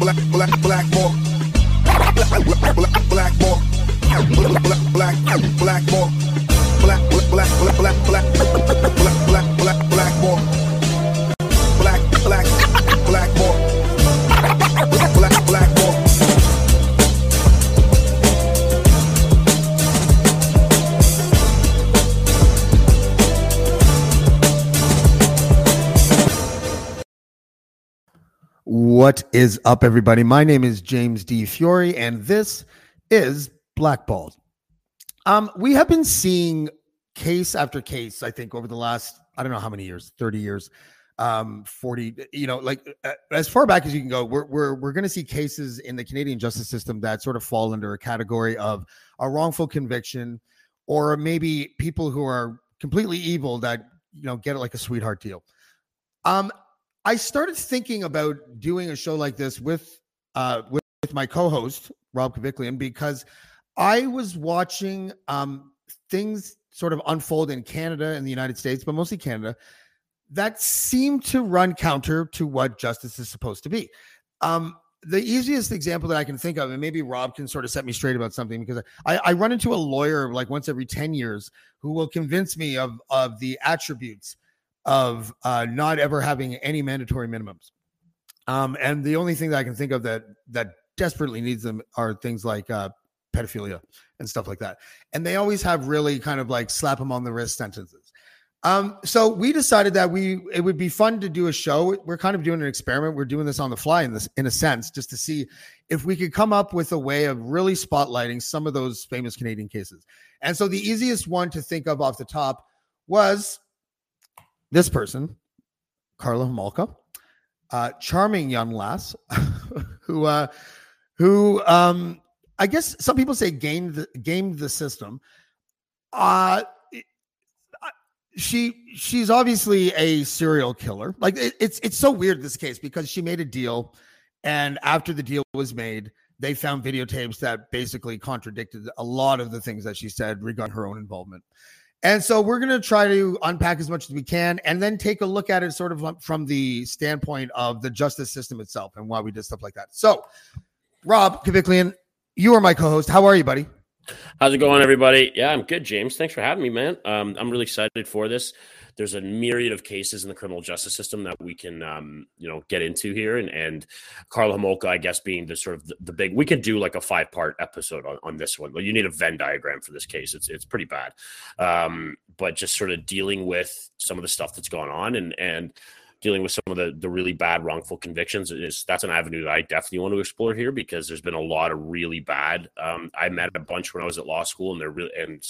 black, black, black more. Black, black, black, black more. Black, black, black more. Black, black, black, black, black, black, black, black, black, black more. What is up, everybody? My name is James D. Fiore, and this is Blackballed. Um, we have been seeing case after case, I think, over the last, I don't know how many years, 30 years, um, 40, you know, like uh, as far back as you can go, we're, we're, we're going to see cases in the Canadian justice system that sort of fall under a category of a wrongful conviction or maybe people who are completely evil that, you know, get like a sweetheart deal. Um, I started thinking about doing a show like this with uh with, with my co-host Rob Kaviklian because I was watching um things sort of unfold in Canada and the United States, but mostly Canada, that seemed to run counter to what justice is supposed to be. Um the easiest example that I can think of, and maybe Rob can sort of set me straight about something because I, I run into a lawyer like once every 10 years who will convince me of of the attributes of uh, not ever having any mandatory minimums. Um, and the only thing that I can think of that that desperately needs them are things like uh, pedophilia and stuff like that. And they always have really kind of like slap them on the wrist sentences. Um, so we decided that we it would be fun to do a show. We're kind of doing an experiment. We're doing this on the fly in this in a sense, just to see if we could come up with a way of really spotlighting some of those famous Canadian cases. And so the easiest one to think of off the top was this person, Karla Homolka, uh, charming young lass, who uh, who um, I guess some people say gamed the, the system. Uh, she she's obviously a serial killer. Like it, it's it's so weird this case because she made a deal, and after the deal was made, they found videotapes that basically contradicted a lot of the things that she said regarding her own involvement. And so we're going to try to unpack as much as we can and then take a look at it sort of from the standpoint of the justice system itself and why we did stuff like that. So, Rob Kaviklian, you are my co host. How are you, buddy? How's it going, everybody? Yeah, I'm good, James. Thanks for having me, man. Um, I'm really excited for this. There's a myriad of cases in the criminal justice system that we can, um, you know, get into here, and and Karla Homolka, I guess, being the sort of the, the big. We could do like a five part episode on, on this one, but you need a Venn diagram for this case. It's it's pretty bad, um, but just sort of dealing with some of the stuff that's gone on, and and dealing with some of the the really bad wrongful convictions is that's an avenue that I definitely want to explore here because there's been a lot of really bad. Um, I met a bunch when I was at law school, and they're really and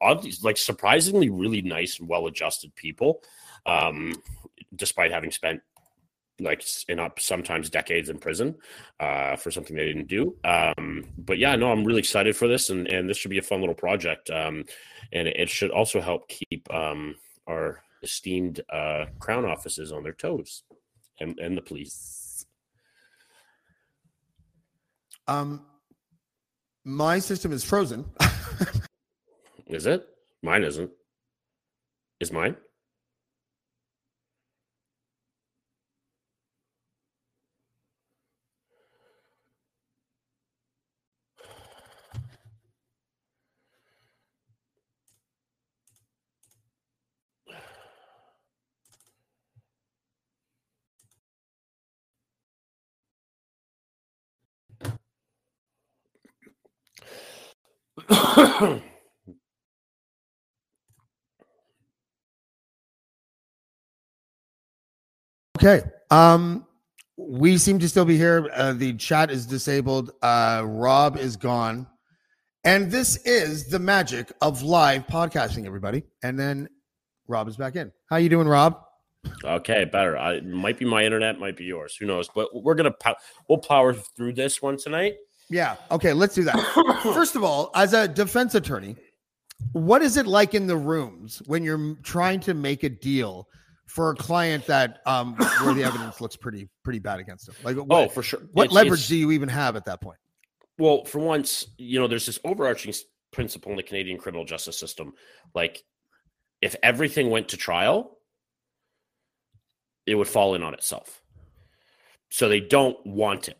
oddly like surprisingly really nice and well adjusted people, um, despite having spent like in up sometimes decades in prison uh, for something they didn't do. Um, but yeah, no, I'm really excited for this, and and this should be a fun little project, um, and it should also help keep um, our esteemed uh, crown offices on their toes, and and the police. Um, my system is frozen. Is it? Mine isn't. Is mine? Okay. Um, we seem to still be here. Uh, the chat is disabled. Uh, Rob is gone. And this is the magic of live podcasting, everybody. And then Rob is back in. How you doing, Rob? Okay, better. I, it might be my internet, might be yours. Who knows? But we're gonna pow- we'll power through this one tonight. Yeah. Okay. Let's do that. First of all, as a defense attorney, what is it like in the rooms when you're trying to make a deal for a client that um where the evidence looks pretty pretty bad against them? Like, what, oh, for sure. what It's- leverage it's- do you even have at that point? Well, for once, you know, there's this overarching principle in the Canadian criminal justice system. Like, if everything went to trial, it would fall in on itself. So they don't want it.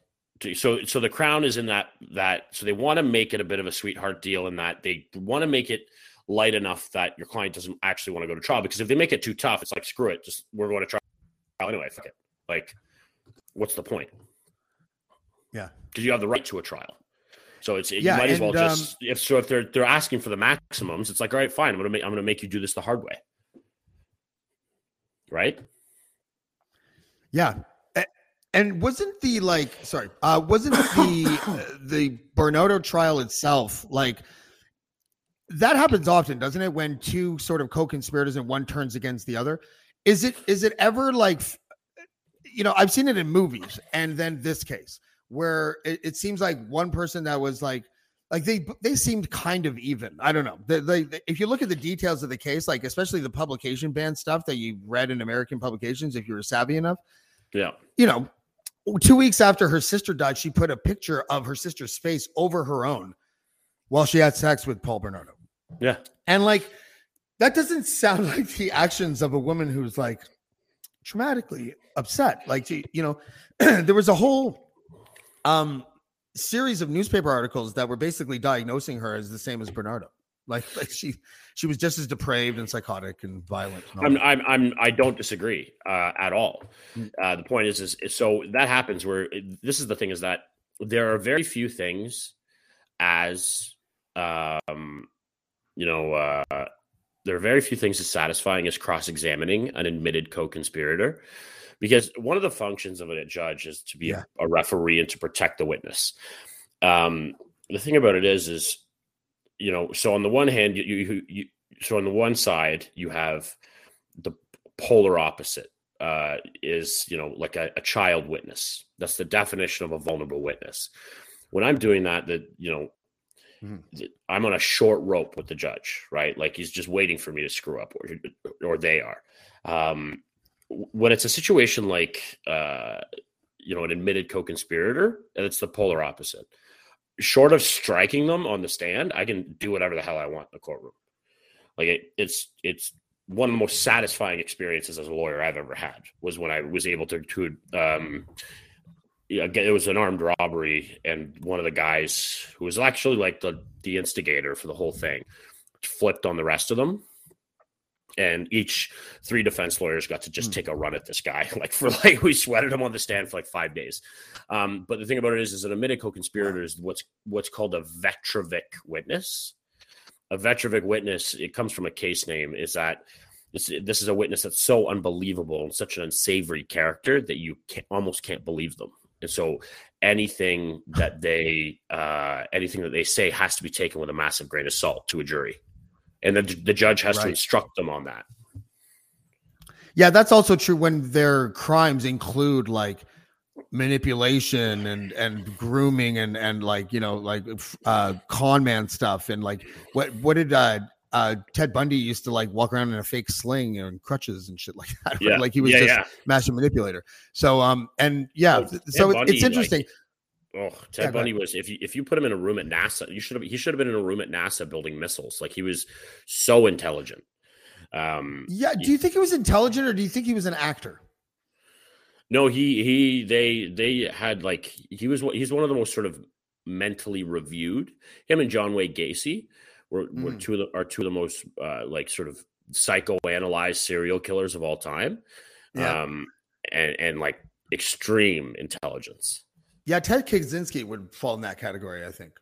So so the crown is in that that so they want to make it a bit of a sweetheart deal in that they want to make it light enough that your client doesn't actually want to go to trial because if they make it too tough it's like screw it just we're going to trial anyway fuck it. Like what's the point? Yeah. because you have the right to a trial. So it's Yeah, you might as and, well just um if so if they're they're asking for the maximums it's like all right fine i'm gonna make i'm gonna make you do this the hard way. Right? Yeah. And wasn't the like sorry, uh wasn't the uh, the Bernardo trial itself like that happens often, doesn't it? When two sort of co-conspirators and one turns against the other. Is it is it ever like you know, I've seen it in movies and then this case where it, it seems like one person that was like like they they seemed kind of even. I don't know. They, they, if you look at the details of the case, like especially the publication ban stuff that you read in American publications, if you were savvy enough, yeah you know, two weeks after her sister died, she put a picture of her sister's face over her own while she had sex with Paul Bernardo. yeah And like, that doesn't sound like the actions of a woman who's like traumatically upset. Like, she, you know, there was a whole um series of newspaper articles that were basically diagnosing her as the same as Bernardo. Like, like she she was just as depraved and psychotic and violent. and I'm. I'm, I'm, I don't disagree uh, at all. Mm. Uh, the point is, is, is, so that happens where this is the thing is that there are very few things as, um, you know, uh, there are very few things as satisfying as cross examining an admitted co conspirator. Because one of the functions of a judge is to be Yeah. a, a referee and to protect the witness. Um, the thing about it is, is you know, so on the one hand, you, you, you so on the one side you have the polar opposite uh, is you know like a, a child witness. That's the definition of a vulnerable witness. When I'm doing that, that you know, Mhm. I'm on a short rope with the judge, right? Like he's just waiting for me to screw up, or or they are. Um, when it's a situation like uh, you know an admitted co-conspirator, and it's the polar opposite. Short of striking them on the stand, I can do whatever the hell I want in the courtroom. Like it, it's it's one of the most satisfying experiences as a lawyer I've ever had was when I was able to to um yeah, it was an armed robbery and one of the guys who was actually like the the instigator for the whole thing flipped on the rest of them and each three defense lawyers got to just Hmm. take a run at this guy. Like for like we sweated him on the stand for like five days. Um, but the thing about it is is an admitted co-conspirator is what's what's called a Vetrovec witness. A Vetrovec witness it comes from a case name is that this, this is a witness that's so unbelievable and such an unsavory character that you can't, almost can't believe them. And so anything that they uh, anything that they say has to be taken with a massive grain of salt to a jury and the, the judge has to instruct them on that Yeah, that's also true when their crimes include like manipulation and and grooming and and like you know like uh con man stuff and like what what did uh uh Ted Bundy used to like walk around in a fake sling and crutches and shit like that. yeah like he was yeah, just yeah. master manipulator. So um and yeah, Ted so Bundy, it's like, interesting. Oh, Ted Yeah, Bundy was if you if you put him in a room at NASA, you should have he should have been in a room at NASA building missiles. Like he was so intelligent. Um yeah, do you think he was intelligent or do you think he was an actor? no, he he they they had like he was he's one of the most sort of mentally reviewed. Him and John Wayne Gacy were, were Mm. two of the are two of the most uh, like sort of psychoanalyzed serial killers of all time. Yeah. Um and and like extreme intelligence. Yeah, Ted Kaczynski would fall in that category, I think.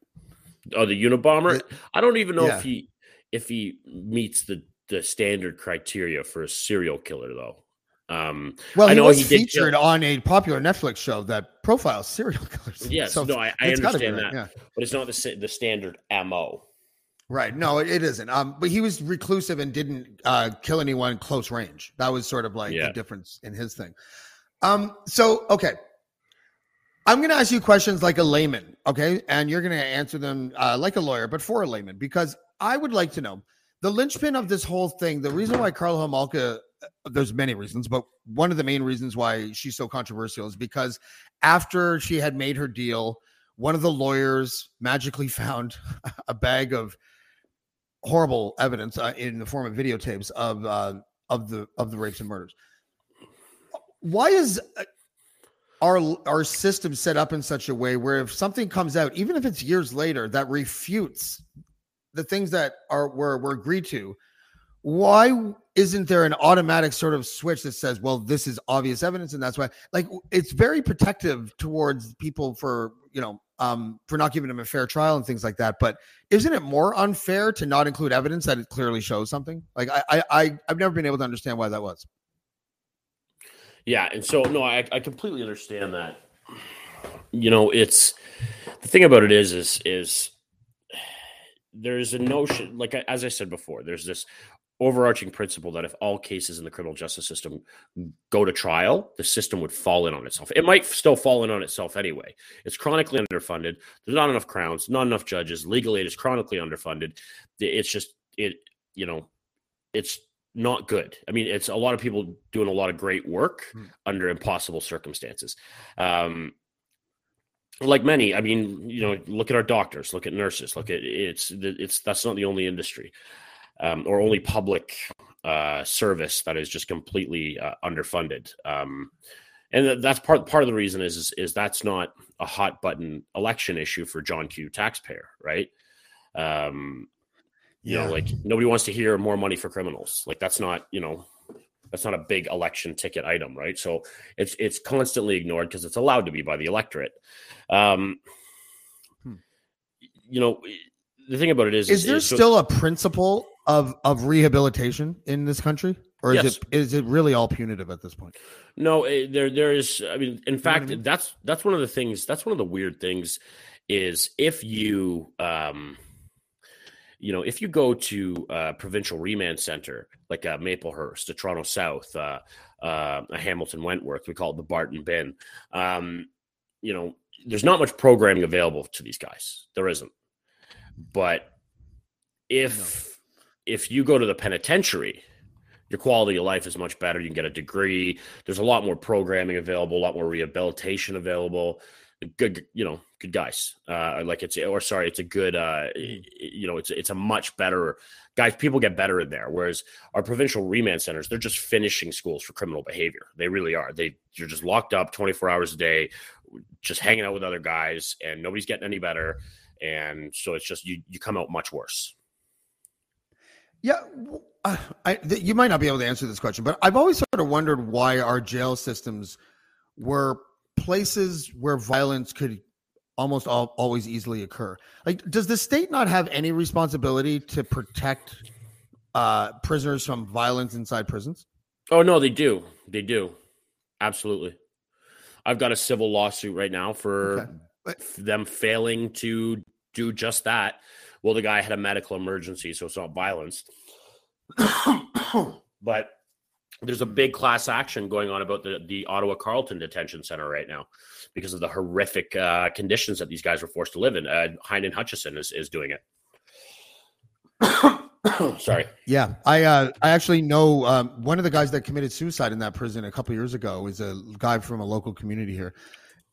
Oh, the Unabomber. I don't even know yeah. if he if he meets the the standard criteria for a serial killer though. Um Well, I he know was he did kill- featured on a popular Netflix show that profiles serial killers. yes, So no, I, I it's gotta be understand right, that, Yeah. but it's not the the standard MO. Right. No, it, it isn't. Um, but he was reclusive and didn't uh, kill anyone close range. That was sort of like Yeah. the difference in his thing. Um, so okay. I'm going to ask you questions like a layman, okay? And you're going to answer them uh, like a lawyer, but for a layman, because I would like to know the linchpin of this whole thing. The reason why Karla Homolka, uh, there's many reasons, but one of the main reasons why she's so controversial is because after she had made her deal, one of the lawyers magically found a bag of horrible evidence uh, in the form of videotapes of uh, of the of the rapes and murders. Why is uh, our our system set up in such a way where if something comes out, even if it's years later, that refutes the things that are were were agreed to, why isn't there an automatic sort of switch that says, well, this is obvious evidence, and that's why like it's very protective towards people for you know um for not giving them a fair trial and things like that. But isn't it more unfair to not include evidence that it clearly shows something? Like I I, I I've never been able to understand why that was. Yeah, and so no, I, I completely understand that. You know, it's the thing about it is is is there's a notion, like as I said before, there's this overarching principle that if all cases in the criminal justice system go to trial, the system would fall in on itself. It might still fall in on itself anyway. It's chronically underfunded. There's not enough crowns, not enough judges. Legal aid is chronically underfunded. It's just it, you know, it's not good. I mean, it's a lot of people doing a lot of great work hmm. under impossible circumstances. Um, like many, I mean, you know, look at our doctors, look at nurses, look at it's it's that's not the only industry um, or only public uh, service that is just completely uh, underfunded. Um, and that's part part of the reason is, is, is that's not a hot button election issue for John Q taxpayer, right? Um, you yeah. know, like nobody wants to hear more money for criminals. Like that's not, you know, that's not a big election ticket item, right? So it's it's constantly ignored because it's allowed to be by the electorate. Um, hmm. You know, the thing about it is, is, is there is, still so, a principle of of rehabilitation in this country, or is yes. it is it really all punitive at this point? No, eh, there there is. I mean, in you fact, I mean? that's that's one of the things. That's one of the weird things is if you um you know, if you go to a provincial remand center like a uh, Maplehurst, a Toronto South, uh, uh, a Hamilton Wentworth, we call it the Barton Bin. Um, you know, there's not much programming available to these guys. There isn't. But if no. if you go to the penitentiary, your quality of life is much better. You can get a degree. There's a lot more programming available, a lot more rehabilitation available good you know good guys. Uh like it's or sorry it's a good uh mm. you know it's it's a much better guys people get better in there whereas our provincial remand centers they're just finishing schools for criminal behavior. They really are. They you're just locked up 24 hours a day just hanging out with other guys and nobody's getting any better. And so it's just you you come out much worse. Yeah uh, I, th- you might not be able to answer this question but i've always sort of wondered why our jail systems were places where violence could almost all, always easily occur. Like, does the state not have any responsibility to protect uh, prisoners from violence inside prisons? Oh no, they do. They do. Absolutely. I've got a civil lawsuit right now for okay. but, them failing to do just that. Well, the guy had a medical emergency, so it's not violence. but there's a big class action going on about the, the Ottawa Carleton Detention Center right now because of the horrific uh, conditions that these guys were forced to live in. Uh, Heinen Hutchison is, is doing it. Sorry. Yeah, I uh, I actually know um, one of the guys that committed suicide in that prison a couple years ago is a guy from a local community here,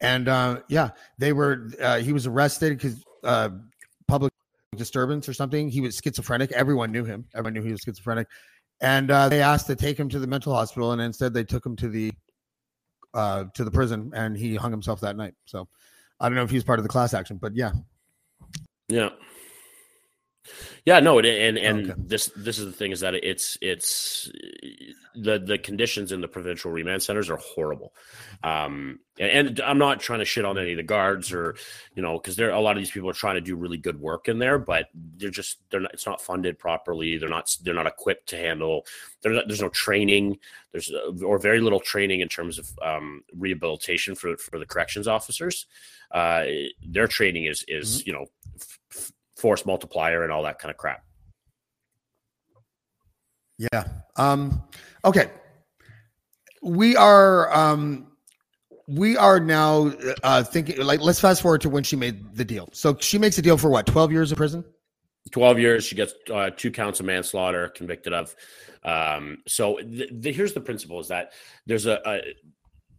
and uh, yeah, they were uh, he was arrested because uh, public disturbance or something. He was schizophrenic. Everyone knew him. Everyone knew he was schizophrenic, and uh, they asked to take him to the mental hospital, and instead they took him to the uh, to the prison, and he hung himself that night. So I don't know if he's part of the class action, but yeah, yeah. Yeah, no, and and okay. this this is the thing is that it's it's the the conditions in the provincial remand centers are horrible, um, and, and, I'm not trying to shit on any of the guards or you know because there a lot of these people are trying to do really good work in there, but they're just they're not it's not funded properly. They're not they're not equipped to handle. Not, there's no training. There's uh, or very little training in terms of um, rehabilitation for for the corrections officers. Uh, their training is is mm-hmm. you know. F- force multiplier and all that kind of crap. Yeah. Um, okay. We are um, we are now uh, thinking like let's fast forward to when she made the deal. So she makes a deal for what? Twelve years in prison. 12 years she gets uh, two counts of manslaughter convicted of um, so the, the, here's the principle is that there's a, a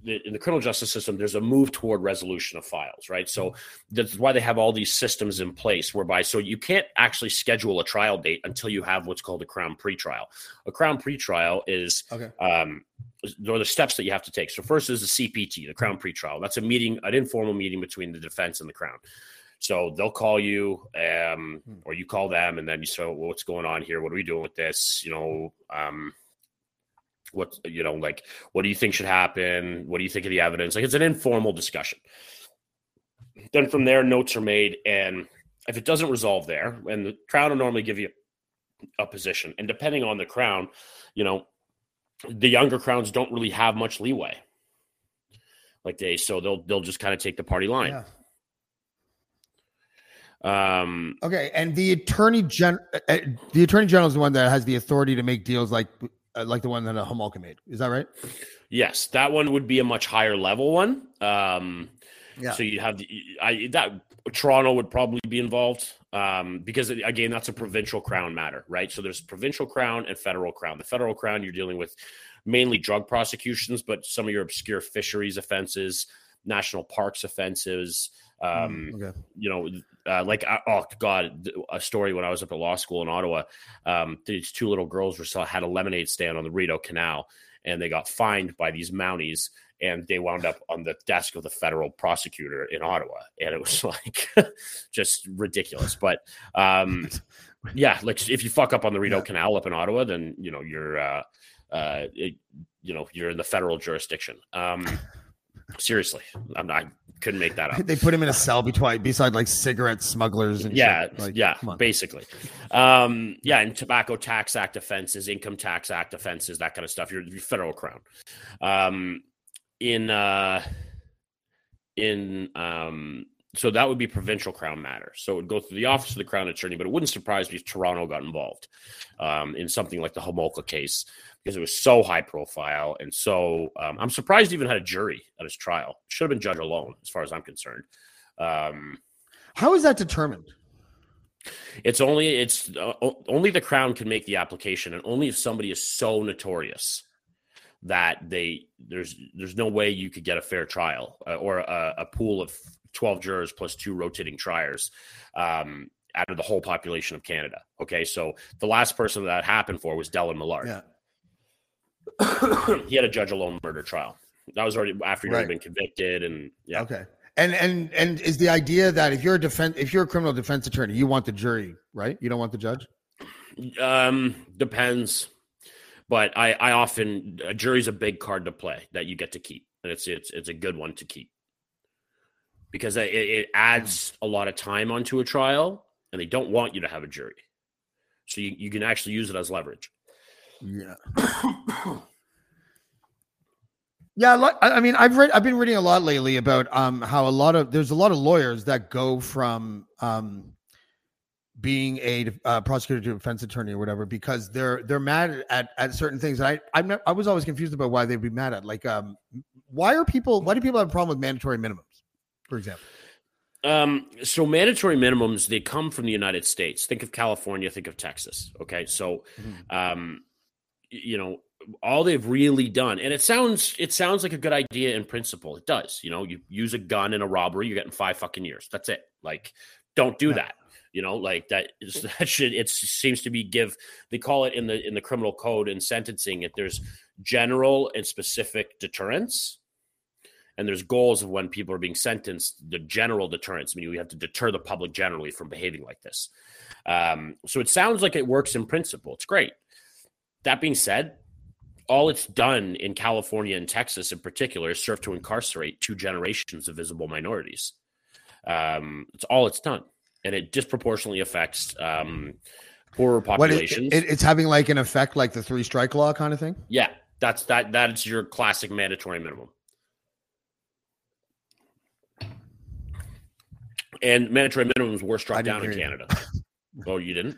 in the criminal justice system, there's a move toward resolution of files, right? So that's why they have all these systems in place whereby so you can't actually schedule a trial date until you have what's called a crown pretrial. A crown pretrial is Okay. um, there are the steps that you have to take. So first is the CPT, the crown pretrial. That's a meeting, an informal meeting between the defense and the crown. So they'll call you, um, Hmm. or you call them, and then you say, well, "What's going on here? What are we doing with this?" You know, um, what you know, like, what do you think should happen? What do you think of the evidence? Like, it's an informal discussion. Then from there, notes are made, and if it doesn't resolve there, and the crown will normally give you a position, and depending on the crown, you know, the younger crowns don't really have much leeway. Like they, so they'll they'll just kind of take the party line. Yeah. Um, Okay, and the attorney gen, uh, uh, the attorney general is the one that has the authority to make deals like uh, like the one that a Homolka made. Is that right? yes, that one would be a much higher level one. Um, Yeah. So you have the, I that Toronto would probably be involved um, because again that's a provincial crown matter, right? So there's provincial crown and federal crown. The federal crown you're dealing with mainly drug prosecutions, but some of your obscure fisheries offenses, national parks offenses. Um, okay. you know, uh, like uh, oh god, a story when I was up at law school in Ottawa. Um, these two little girls were still had a lemonade stand on the Rideau Canal, and they got fined by these Mounties, and they wound up on the desk of the federal prosecutor in Ottawa, and it was like just ridiculous. But um, yeah, like if you fuck up on the Rideau Yeah. Canal up in Ottawa, then you know you're uh, uh, it, you know you're in the federal jurisdiction. Um, seriously, I'm not, I couldn't make that up. They put him in a cell between beside like cigarette smugglers and yeah, shit. Like, yeah, basically. Um, yeah, and tobacco tax act offenses, income tax act offenses, that kind of stuff. You're, you're federal crown. Um, in uh, in um, so that would be provincial crown matter. So it would go through the office of the crown attorney, but it wouldn't surprise me if Toronto got involved um, in something like the Homolka case because it was so high profile and so. Um, I'm surprised he even had a jury at his trial. Should have been judge alone, as far as I'm concerned. Um, How is that determined? It's only it's uh, only the crown can make the application, and only if somebody is so notorious that they there's there's no way you could get a fair trial uh, or a, a pool of twelve jurors plus two rotating triers um, out of the whole population of Canada. Okay, so the last person that happened for was Dellen Millard. Yeah. he had a judge alone murder trial. That was already after he'd already Right. been convicted, and yeah, Okay. And and and is the idea that if you're a defense if you're a criminal defense attorney, you want the jury, right? You don't want the judge? Um, depends, but I I often a jury's a big card to play that you get to keep, and it's it's it's a good one to keep because it, it adds a lot of time onto a trial, and they don't want you to have a jury, so you, you can actually use it as leverage. Yeah. Yeah, I I mean, I've read, I've been reading a lot lately about um how a lot of there's a lot of lawyers that go from um being a uh, prosecutor to defense attorney or whatever because they're they're mad at at certain things. And I I'm not, I was always confused about why they'd be mad at like um why are people why do people have a problem with mandatory minimums, for example? Um, so mandatory minimums they come from the United States. Think of California, think of Texas. Okay, so um, y- you know all they've really done, and it sounds it sounds like a good idea in principle. It does. You know, you use a gun in a robbery, you're getting five fucking years. That's it. Like, don't do Yeah. that. You know, like that is that should it seems to be give they call it in the in the criminal code and sentencing it there's general and specific deterrence and there's goals of when people are being sentenced the general deterrence meaning we have to deter the public generally from behaving like this um, so it sounds like it works in principle it's great that being said all it's done in california and texas in particular is serve to incarcerate two generations of visible minorities um, it's all it's done and it disproportionately affects um, poorer What it, populations it, it's having like an effect like the three strike law kind of thing. yeah that's that that's your classic mandatory minimum and mandatory minimums were struck down in. Canada. oh, you didn't?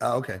Oh, okay.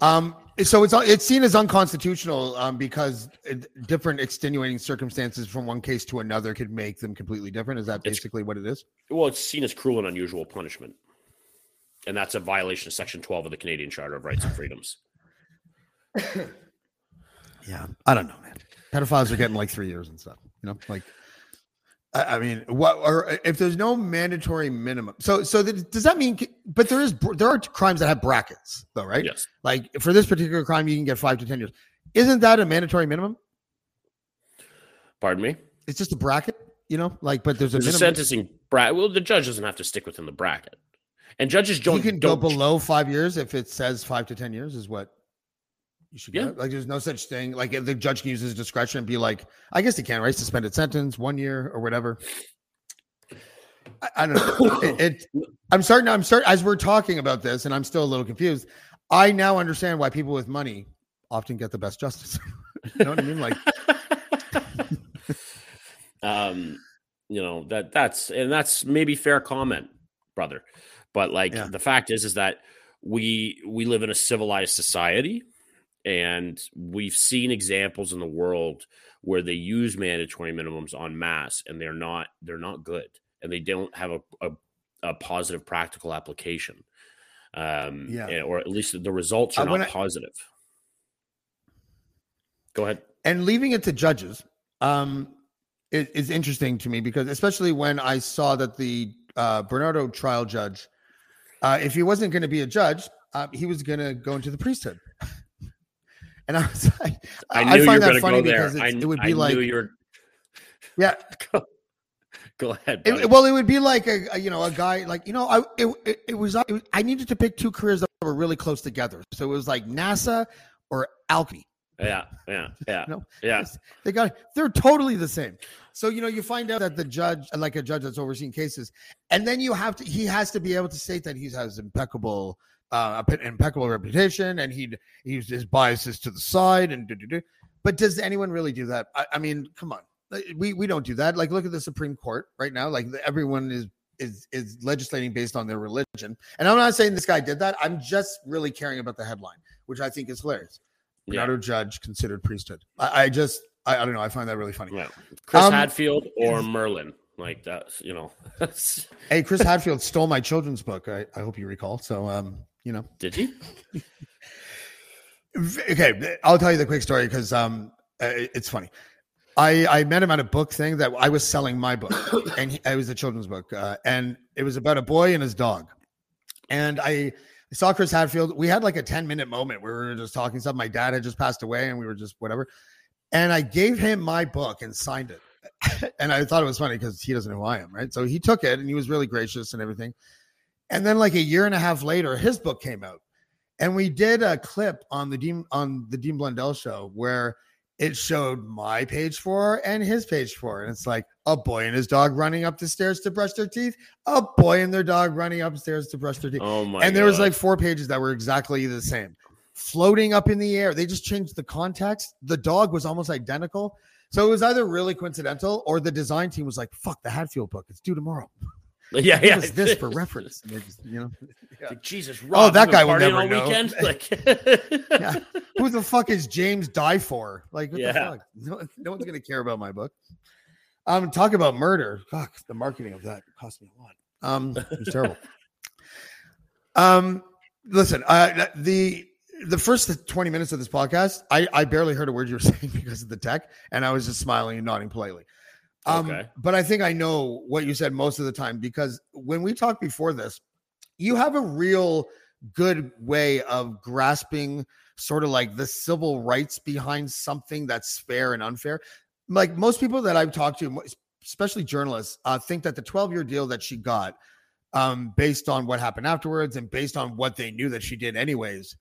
Um, so it's it's seen as unconstitutional um, because it, different extenuating circumstances from one case to another could make them completely different. Is that It's- basically what it is? Well, it's seen as cruel and unusual punishment. And that's a violation of Section 12 of the Canadian Charter of Rights and Freedoms. Yeah, I don't know, man. Pedophiles are getting like three years and stuff. You know, like I, mean, what or uh, if there's no mandatory minimum, so so that, does that mean? But there is there are crimes that have brackets, though, right? Yes. Like for this particular crime, you can get five to ten years. Isn't that a mandatory minimum? Pardon me? It's just a bracket, you know. Like, but there's a There's a sentencing bracket. Well, the judge doesn't have to stick within the bracket. And judges don't. you can go don't below five years if it says five to ten years is what you should Yeah. Like there's no such thing. Like if the judge can use his discretion and be like, I guess he can't, right? Suspended sentence, one year or whatever. I, I don't know. it, it- I'm starting. I'm starting as we're talking about this, and I'm still a little confused. I now understand why people with money often get the best justice. you know what I mean? Like, um you know that that's and that's maybe fair comment brother but like Yeah. the fact is is that we we live in a civilized society and we've seen examples in the world where they use mandatory minimums on mass and they're not they're not good and they don't have a, a, a positive practical application um Yeah. or at least the results are Uh, not I- positive. Go ahead. And leaving it to judges um is, is interesting to me because especially when i saw that the uh bernardo trial judge uh if he wasn't going to be a judge uh, he was going to go into the priesthood and i was like i knew you were find that funny because I, it would I be like you were yeah go ahead It- well, it would be like a, a, you know a guy like you know I it, it, it was it was- I needed to pick two careers that were really close together. So it was like NASA or Alchemy. Yeah, yeah, yeah, No, yeah. They got they're totally the same. So you know you find out that the judge, like a judge that's overseeing cases, and then you have to he has to be able to state that he has impeccable uh a pe- impeccable reputation and he'd used his biases to the side and do, do, do. but does anyone really do that? I, I mean, come on, we we don't do that. Like look at the Supreme Court right now. Like everyone is is is legislating based on their religion, and I'm not saying this guy did that. I'm just really caring about the headline, which I think is hilarious. Yeah. Bernardo Judge considered priesthood. I, I just, I, I don't know. I find that really funny. yeah. Chris Um, Hadfield or Merlin, like that's you know. Hey, Chris Hadfield stole my children's book. I, I hope you recall. So, um, you know, Did he? Okay, I'll tell you the quick story because um, uh, it's funny. I I met him at a book thing that I was selling my book, and he, it was a children's book, uh, and it was about a boy and his dog. And I saw Chris Hadfield. We had like a ten minute moment where we were just talking stuff. My dad had just passed away, and we were just whatever. And I gave him my book and signed it. and I thought it was funny because he doesn't know who I am, right? So he took it and he was really gracious and everything. And then like a year and a half later, his book came out. And we did a clip on the Dean on the Dean Blundell show where it showed my page four and his page four. And it's like a boy and his dog running up the stairs to brush their teeth, a boy and their dog running upstairs to brush their teeth. Oh my! and there was like four pages that were exactly the same, floating up in the air. They just changed the context. The dog was almost identical. So it was either really coincidental or the design team was like, fuck the Hadfield book. It's due tomorrow. yeah, Give yeah. us this for reference. Just, you know, Like, Jesus, Oh, that guy will never all know. Weekend? Like, Yeah. who the fuck is James D. Fiore? Like, what Yeah. the fuck? No, no one's gonna care about my book. Um, talk about murder. Fuck, the marketing of that cost me a lot. Um, it was terrible. Um, listen, uh, the the first twenty minutes of this podcast, I I barely heard a word you were saying because of the tech, and I was just smiling and nodding politely. Um, Okay. but I think I know what you said most of the time because when we talked before this, you have a real good way of grasping sort of like the civil rights behind something that's fair and unfair. Like most people that I've talked to, especially journalists, uh, think that the 12 year deal that she got, um, based on what happened afterwards and based on what they knew that she did anyways,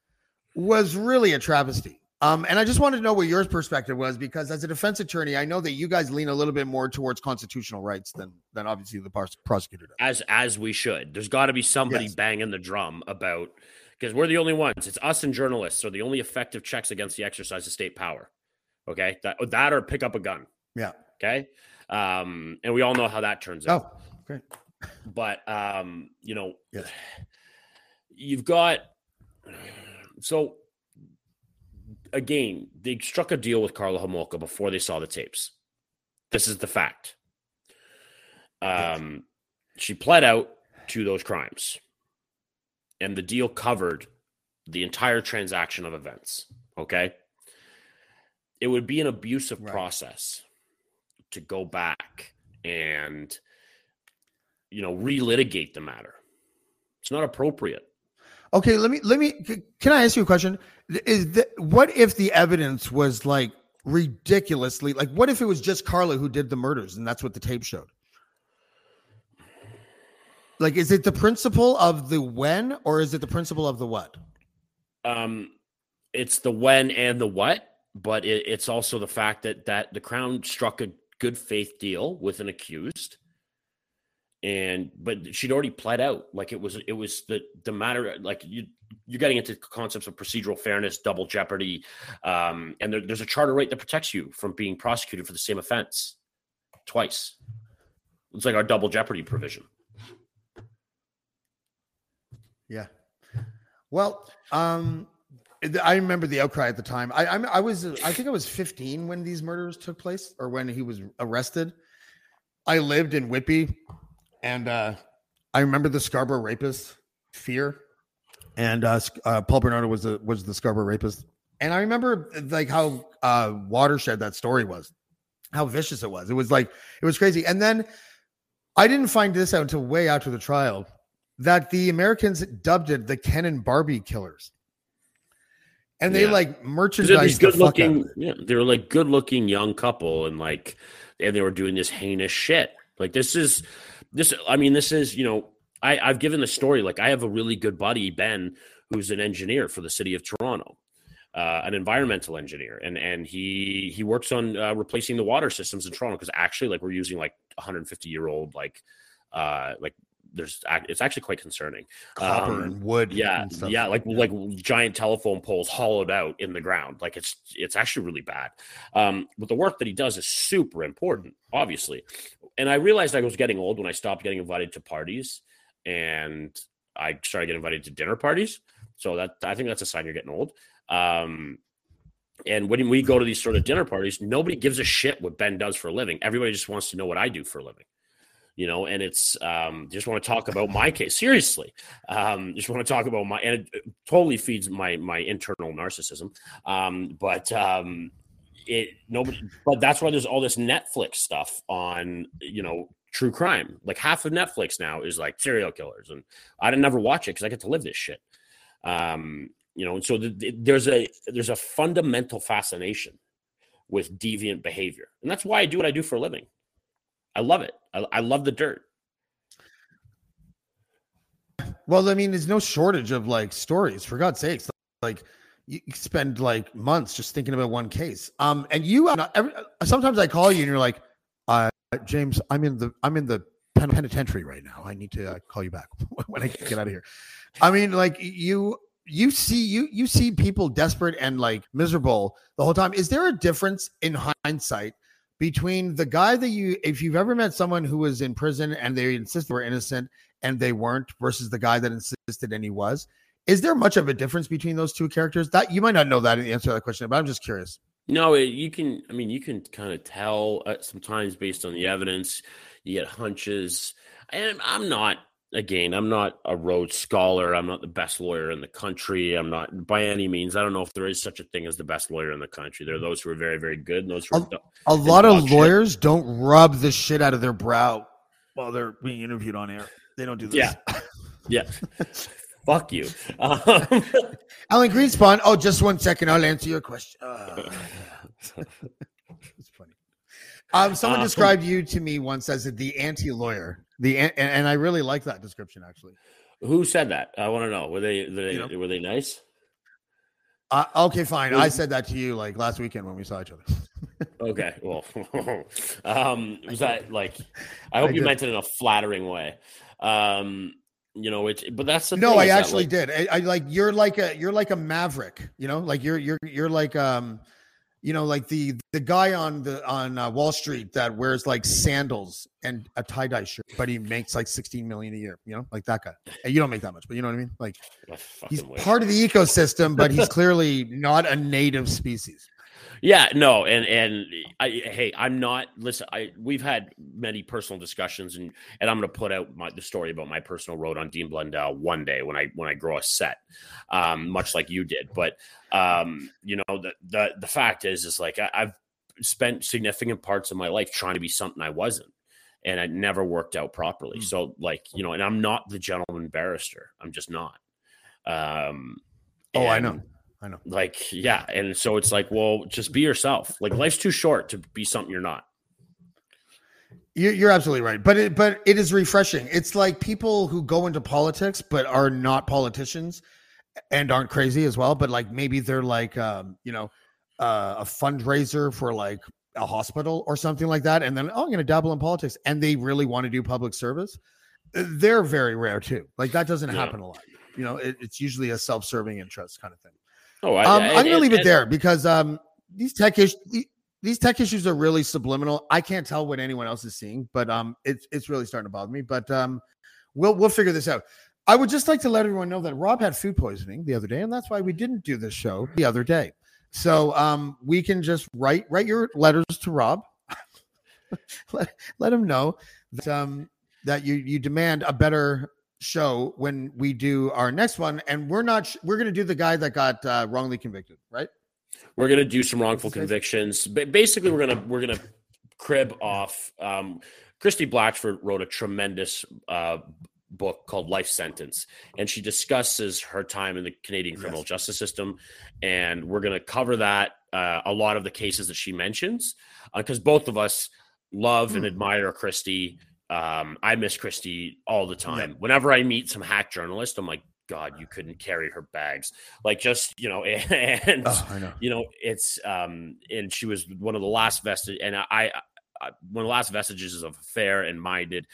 was really a travesty. Um, and I just wanted to know what your perspective was because as a defense attorney, I know that you guys lean a little bit more towards constitutional rights than than obviously the prosecutor does. As as we should. There's got to be somebody yes. banging the drum about because we're the only ones. It's us and journalists are the only effective checks against the exercise of state power. Okay, that that or pick up a gun. Yeah. Okay. Um, and we all know how that turns out. Oh, great. But um, you know, yes. you've got so again, they struck a deal with Karla Homolka before they saw the tapes. This is the fact. Um, she pled out to those crimes, and the deal covered the entire transaction of events. Okay. It would be an abusive right. process to go back and, you know, relitigate the matter. It's not appropriate. Okay, let me let me. Can I ask you a question? Is that, what if the evidence was like ridiculously like? What if it was just Karla who did the murders and that's what the tape showed? Like, is it the principle of the when or is it the principle of the what? Um, it's the when and the what, but it, it's also the fact that that the crown struck a good faith deal with an accused and but she'd already pled out like it was it was the the matter like you you're getting into concepts of procedural fairness double jeopardy um, and there, there's a charter right that protects you from being prosecuted for the same offense twice it's like our double jeopardy provision yeah well um I remember the outcry at the time. I, I, I was I think I was 15 when these murders took place, or when he was arrested. I lived in Whitby, and uh, I remember the Scarborough rapist, Fear, and uh, uh, Paul Bernardo was the was the Scarborough rapist, and I remember like how uh, watershed that story was, how vicious it was. It was like it was crazy, and then I didn't find this out until way after the trial that the Americans dubbed it the Ken and Barbie killers. And they yeah. like merchandise good looking, yeah, they were like good looking young couple, and like, and they were doing this heinous shit. Like this is this i mean this is you know I, i've given the story like i have a really good buddy ben who's an engineer for the city of toronto uh, an environmental engineer and and he he works on uh, replacing the water systems in toronto because actually like we're using like 150 year old like uh like there's it's actually quite concerning. Copper um, and wood, yeah, and yeah, like like giant telephone poles hollowed out in the ground. Like it's it's actually really bad. Um, but the work that he does is super important, obviously and I realized I was getting old when I stopped getting invited to parties and I started getting invited to dinner parties. So that I think that's a sign you're getting old. Um, and when we go to these sort of dinner parties, nobody gives a shit what Ben does for a living. Everybody just wants to know what I do for a living. You know, and it's um, just want to talk about my case seriously. Um, just want to talk about my, and it totally feeds my my internal narcissism. Um, but um, it nobody but that's why there's all this netflix stuff on you know true crime. Like half of netflix now is like serial killers and i didn't never watch it because i get to live this shit. Um you know and so the, the, there's a there's a fundamental fascination with deviant behavior and that's why i do what i do for a living. I love it. I, I love the dirt. Well i mean there's no shortage of like stories for god's sakes. Like you spend like months just thinking about one case. Um, and you, uh, every, sometimes I call you and you're like, uh, James, I'm in the, I'm in the pen- penitentiary right now. I need to uh, call you back when I get out of here. I mean, like you, you see, you, you see people desperate and like miserable the whole time. Is there a difference in hindsight between the guy that you, if you've ever met someone who was in prison and they insisted were innocent and they weren't versus the guy that insisted and he was? Is there much of a difference between those two characters? That you might not know that in the answer to that question, but I'm just curious. No, you can. I mean, you can kind of tell uh, sometimes based on the evidence. You get hunches, and I'm not. Again, I'm not a Rhodes Scholar. I'm not the best lawyer in the country. I'm not by any means. I don't know if there is such a thing as the best lawyer in the country. There are those who are very, very good, and those who a, a lot of lawyers shit. don't rub the shit out of their brow while they're being interviewed on air. They don't do this. Yeah, yeah. Fuck you. Um, Alan Greenspan. Oh, just one second. I'll answer your question. Uh, it's funny. Um, someone Um, described you to me once as the anti-lawyer. The an- and, and I really like that description actually. who said that? I want to know. Were they, were they, You know. were they nice? Uh, okay, fine. I said that to you like last weekend when we saw each other. Okay. Well, um, was that like? I hope I you meant it in a flattering way. Um, you know, it's but that's the no, I that, actually like, did. I, I like you're like a you're like a maverick. You know, like you're you're you're like um, you know, like the the guy on the on uh, Wall Street that wears like sandals and a tie dye shirt, but he makes like 16 million a year. You know, like that guy. And you don't make that much, but you know what I mean. Like he's wish. part of the ecosystem, but he's clearly not a native species. Yeah, no, and and I, hey, I'm not. Listen, I we've had many personal discussions, and and I'm going to put out my, the story about my personal road on Dean Blundell one day when I when I grow a set, um, much like you did. But um, you know, the the the fact is, is like I, I've spent significant parts of my life trying to be something I wasn't, and it never worked out properly. Mm. So, like you know, and I'm not the gentleman barrister. I'm just not. Um, Oh, I know. I know. like yeah and so it's like well just be yourself like life's too short to be something you're not You're, you're absolutely right, but it but it is refreshing. It's like people who go into politics but are not politicians and aren't crazy as well, but like maybe they're like um, you know uh, a fundraiser for like a hospital or something like that, and then oh, I'm going to dabble in politics, and they really want to do public service. They're very rare too. Like that doesn't Yeah. happen a lot. You know, it, it's usually a self-serving interest kind of thing. Oh I, Um, I- I'm going to leave it there because um, these tech issues, these tech issues are really subliminal. I can't tell what anyone else is seeing, but um, it's it's really starting to bother me. But um, we'll we'll figure this out. I would just like to let everyone know that Rob had food poisoning the other day, and that's why we didn't do this show the other day. So um, we can just write write your letters to Rob. let let him know that um that you you demand a better show when we do our next one and we're not sh- we're going to do the guy that got uh, wrongly convicted right we're gonna do some wrongful What's his face? convictions but basically we're gonna we're gonna crib off um christie blatchford wrote a tremendous uh book called life sentence and she discusses her time in the canadian criminal Yes. justice system and we're going to cover that uh, a lot of the cases that she mentions because both of us love and Hmm. admire christie um, i miss christie all the time. Whenever i meet some hack journalist i'm like god you couldn't carry her bags. Like just you know and oh know. you know it's um and she was one of the last vestige and i, I, I one of the last vestiges of a fair and minded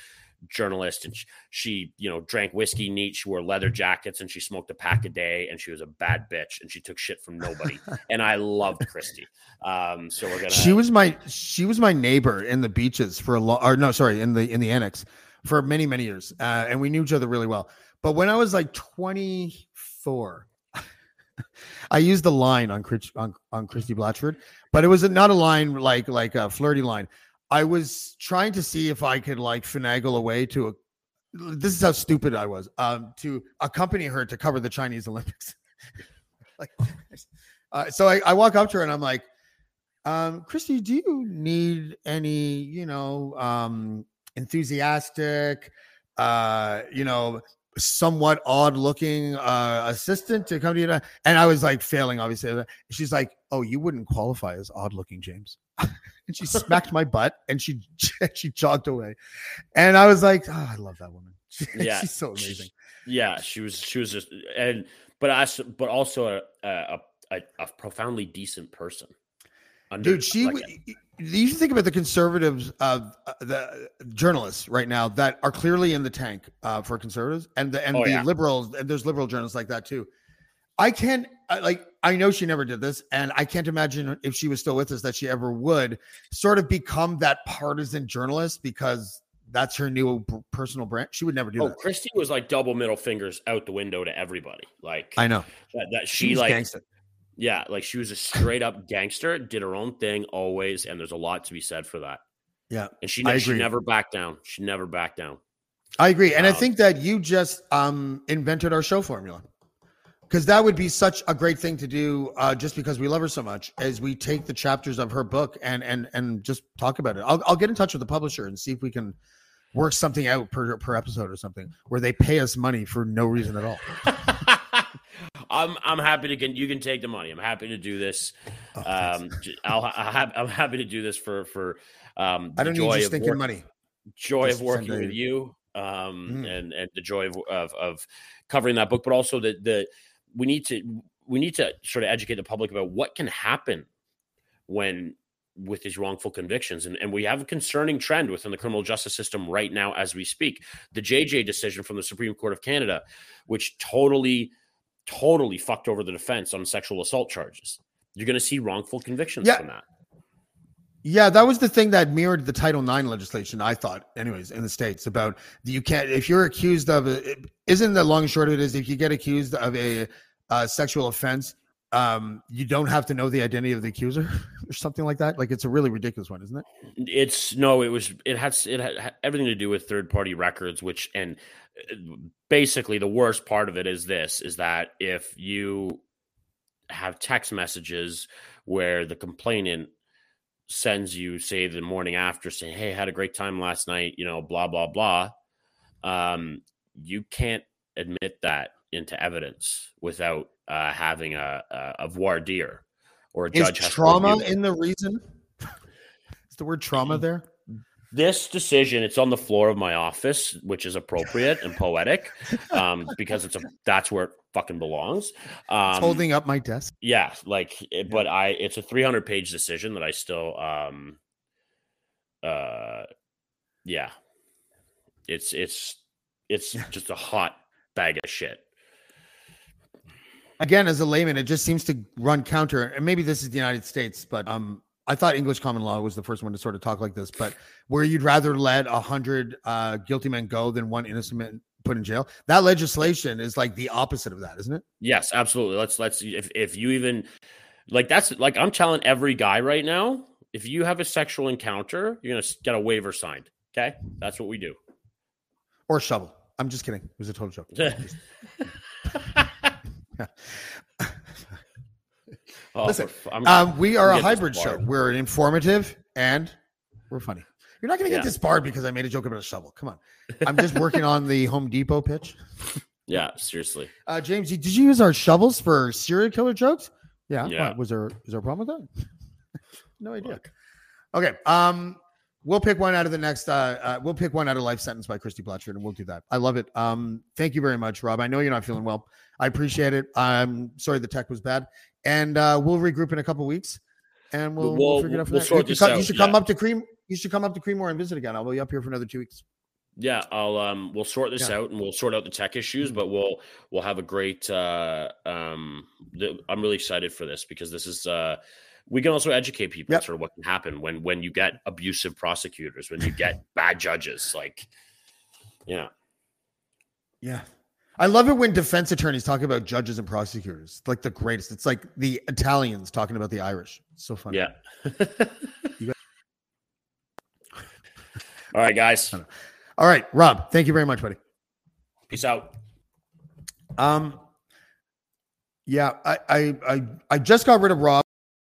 journalist and she, she you know drank whiskey neat she wore leather jackets and she smoked a pack a day and she was a bad bitch and she took shit from nobody. And i loved christie. Um so we're gonna she was my she was my neighbor in the beaches for a long or no sorry in the in the annex for many many years uh, and we knew each other really well. But when i was like 24 i used the line on Chris, on, on christie blatchford but it was not a line like like a flirty line i was trying to see if i could like finagle a way to a this is how stupid i was um to accompany her to cover the chinese olympics like uh, so I, I walk up to her and i'm like um, Christie, do you need any, you know, um, enthusiastic, uh, you know, somewhat odd looking uh, assistant to come to you? And I was like failing, obviously. She's like, Oh, you wouldn't qualify as odd looking, James. and she smacked my butt and she she jogged away. And I was like, Oh, I love that woman. Yeah, she's so amazing. yeah she was she was just and but as but also a a, a, a profoundly decent person Under- dude she like, you think about the conservatives uh the journalists right now that are clearly in the tank uh for conservatives and the and Oh, the yeah. liberals and there's liberal journalists like that too i can't I, like i know she never did this and i can't imagine if she was still with us that she ever would sort of become that partisan journalist because that's her new personal brand she would never do Oh, that Christie was like double middle fingers out the window to everybody. Like i know that, that she she's like gangster yeah, like she was a straight up gangster, did her own thing always, and there's a lot to be said for that. yeah And she I she never backed down. She never backed down. I agree. And I Um, think that you just um, invented our show formula. Because that would be such a great thing to do uh, just because we love her so much as we take the chapters of her book and and and just talk about it. I'll, I'll get in touch with the publisher and see if we can work something out per per episode or something where they pay us money for no reason at all. I'm I'm happy to can you can take the money. I'm happy to do this. Um, j- I'll, have, I'm happy to do this for for um. I don't need you of stinking work- money. joy Just of working with you um Mm. and and the joy of, of of covering that book but also the the we need to we need to sort of educate the public about what can happen when with these wrongful convictions. And, and we have a concerning trend within the criminal justice system right now as we speak. The jj decision from the supreme court of canada which totally totally fucked over the defense on sexual assault charges. You're going to see wrongful convictions Yeah. from that Yeah, that was the thing that mirrored the Title IX legislation. I thought, anyways, in the states about you can't if you're accused of a, isn't the long and short of it is if you get accused of a, uh sexual offense, um, you don't have to know the identity of the accuser or something like that. Like it's a really ridiculous one, isn't it? It's no, it was it has it had everything to do with third party records, which and uh, basically the worst part of it is this: is that if you have text messages where the complainant sends you, say, the morning after, saying, "Hey, I had a great time last night," you know, blah blah blah, um, you can't admit that into evidence without uh, having a, a, a voir dire or a judge has to trauma in the reason? Is the word trauma there? this decision it's on the floor of my office which is appropriate and poetic um because it's a that's where it fucking belongs um It's holding up my desk. yeah like it, but i it's a 300 page decision that i still um uh yeah it's it's it's just a hot bag of shit Again, as a layman, it just seems to run counter. And maybe this is the United States, but um, I thought English common law was the first one to sort of talk like this. But where you'd rather let a hundred uh, guilty men go than one innocent man put in jail. That legislation is like the opposite of that, isn't it? yes absolutely let's let's if if you even like that's like i'm telling every guy right now if you have a sexual encounter you're gonna get a waiver signed okay that's what we do Or shovel. I'm just kidding. It was a total joke. Oh, Listen, I'm- Um, we are a hybrid show. We're informative and we're funny. You're not going to get Yeah. disbarred because I made a joke about a shovel. Come on. I'm just working on the Home Depot pitch. yeah, seriously. Uh, James, did you use our shovels for serial killer jokes? Yeah. Yeah. What, was there is there a problem with that? no idea. Okay. Um, we'll pick one out of the next. Uh, uh, we'll pick one out of Life Sentence by Christie Blatchford, and we'll do that. I love it. Um, thank you very much, Rob. I know you're not feeling well. I appreciate it. I'm sorry the tech was bad, and uh, we'll regroup in a couple weeks, and we'll, we'll, We'll- figure it out. From we'll there. you, this should come, you out, should come yeah. up to Cream. You should come up to Creemore and visit again. I'll be up here for another two weeks. Yeah, I'll um we'll sort this Yeah. out and we'll sort out the tech issues, but we'll we'll have a great uh um th- I'm really excited for this because this is uh we can also educate people Yep. sort of what can happen when when you get abusive prosecutors, when you get bad judges, like yeah. Yeah. I love it when defense attorneys talk about judges and prosecutors. It's like the greatest. It's like the Italians talking about the Irish. It's so funny. Yeah. All right, guys. All right, Rob, thank you very much, buddy. Peace out. Um yeah, I I I, I just got rid of Rob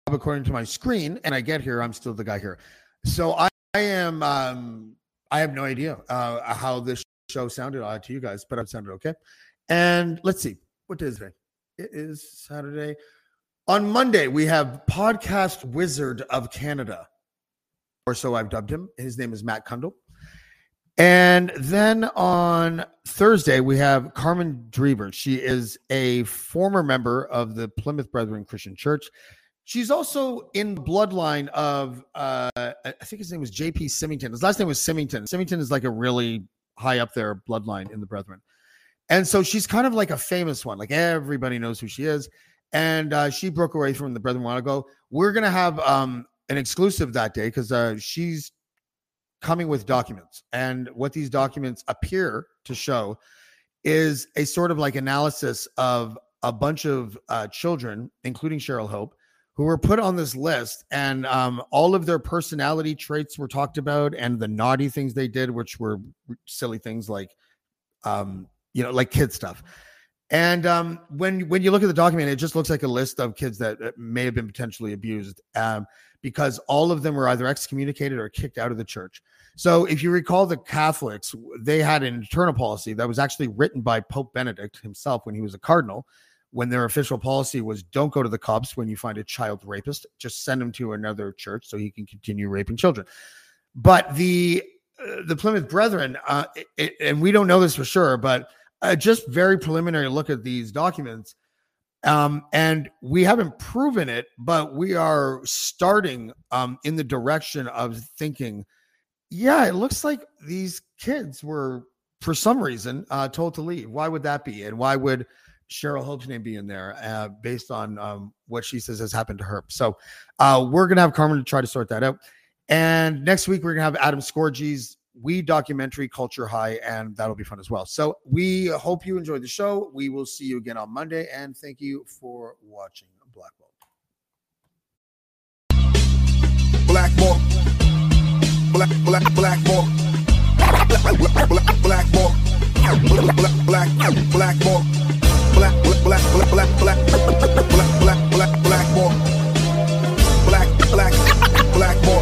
according to my screen, and I get here, I'm still the guy here. So I, I am um I have no idea uh how this show sounded uh, to you guys, but it sounded okay. And let's see, what day is it? It is Saturday. On Monday, we have podcast wizard of Canada, or so I've dubbed him. His name is Matt Cundill. And then on Thursday, we have Carmen Drever. She is a former member of the Plymouth Brethren Christian Church. She's also in bloodline of, uh, I think his name was JP Symington. His last name was Symington. Symington is like a really high up there bloodline in the Brethren. And so she's kind of like a famous one. Like everybody knows who she is. And uh, she broke away from the Brethren a while ago. We're going to have um, an exclusive that day because uh, she's coming with documents. And what these documents appear to show is a sort of like analysis of a bunch of uh, children, including Cheryl Hope, who were put on this list. And um, all of their personality traits were talked about and the naughty things they did, which were silly things like, um, you know, like kid stuff. And um, when when you look at the document, it just looks like a list of kids that may have been potentially abused. Um, because all of them were either excommunicated or kicked out of the church. So, if you recall, the Catholics they had an internal policy that was actually written by Pope Benedict himself when he was a cardinal. When their official policy was, "Don't go to the cops when you find a child rapist; just send him to another church so he can continue raping children." But the uh, the Plymouth Brethren, uh, it, and we don't know this for sure, but uh, just very preliminary look at these documents um, and we haven't proven it, but we are starting um, in the direction of thinking, yeah, it looks like these kids were, for some reason, uh, told to leave. Why would that be? And why would Cheryl Hope's name be in there uh, based on um, what she says has happened to her? So uh, we're going to have Carmen to try to sort that out. And next week, we're going to have Adam Scorgie's we documentary culture high and that'll be fun as well so we hope you enjoyed the show we will see you again on monday and thank you for watching black Blackmore. Black, black, Blackmore. Black, black, black, Blackmore. Black, black, black, Blackmore. Black, black, black, black, black, black, black, black, black, Blackmore. Black, black, Blackmore. Black,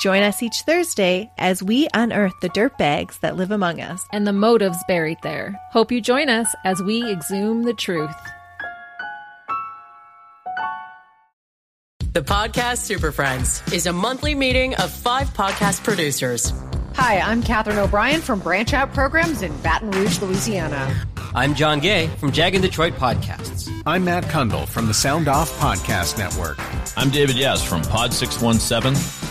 Join us each Thursday as we unearth the dirtbags that live among us. and the motives buried there. Hope you join us as we exhume the truth. The Podcast Super Friends is a monthly meeting of five podcast producers. Hi, I'm Katherine O'Brien from Branch Out Programs in Baton Rouge, Louisiana. I'm John Gay from Jag and Detroit Podcasts. I'm Matt Cundill from the Sound Off Podcast Network. I'm David Yas from Pod 617,